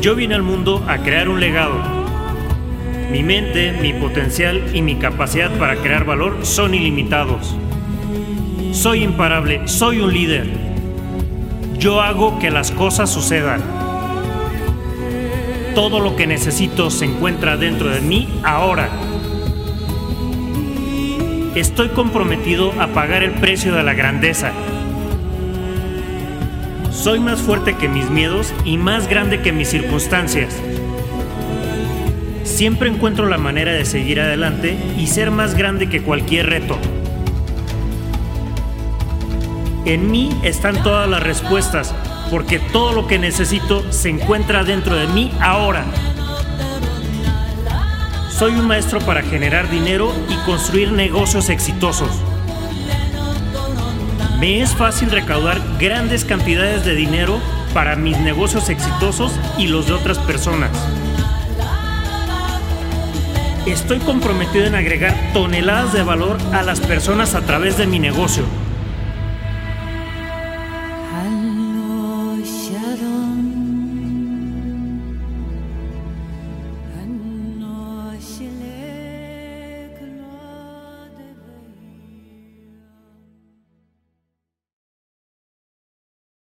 Yo vine al mundo a crear un legado. Mi mente, mi potencial y mi capacidad para crear valor son ilimitados. Soy imparable, soy un líder. Yo hago que las cosas sucedan. Todo lo que necesito se encuentra dentro de mí ahora. Estoy comprometido a pagar el precio de la grandeza. Soy más fuerte que mis miedos y más grande que mis circunstancias. Siempre encuentro la manera de seguir adelante y ser más grande que cualquier reto. En mí están todas las respuestas, porque todo lo que necesito se encuentra dentro de mí ahora. Soy un maestro para generar dinero y construir negocios exitosos. Me es fácil recaudar grandes cantidades de dinero para mis negocios exitosos y los de otras personas. Estoy comprometido en agregar toneladas de valor a las personas a través de mi negocio.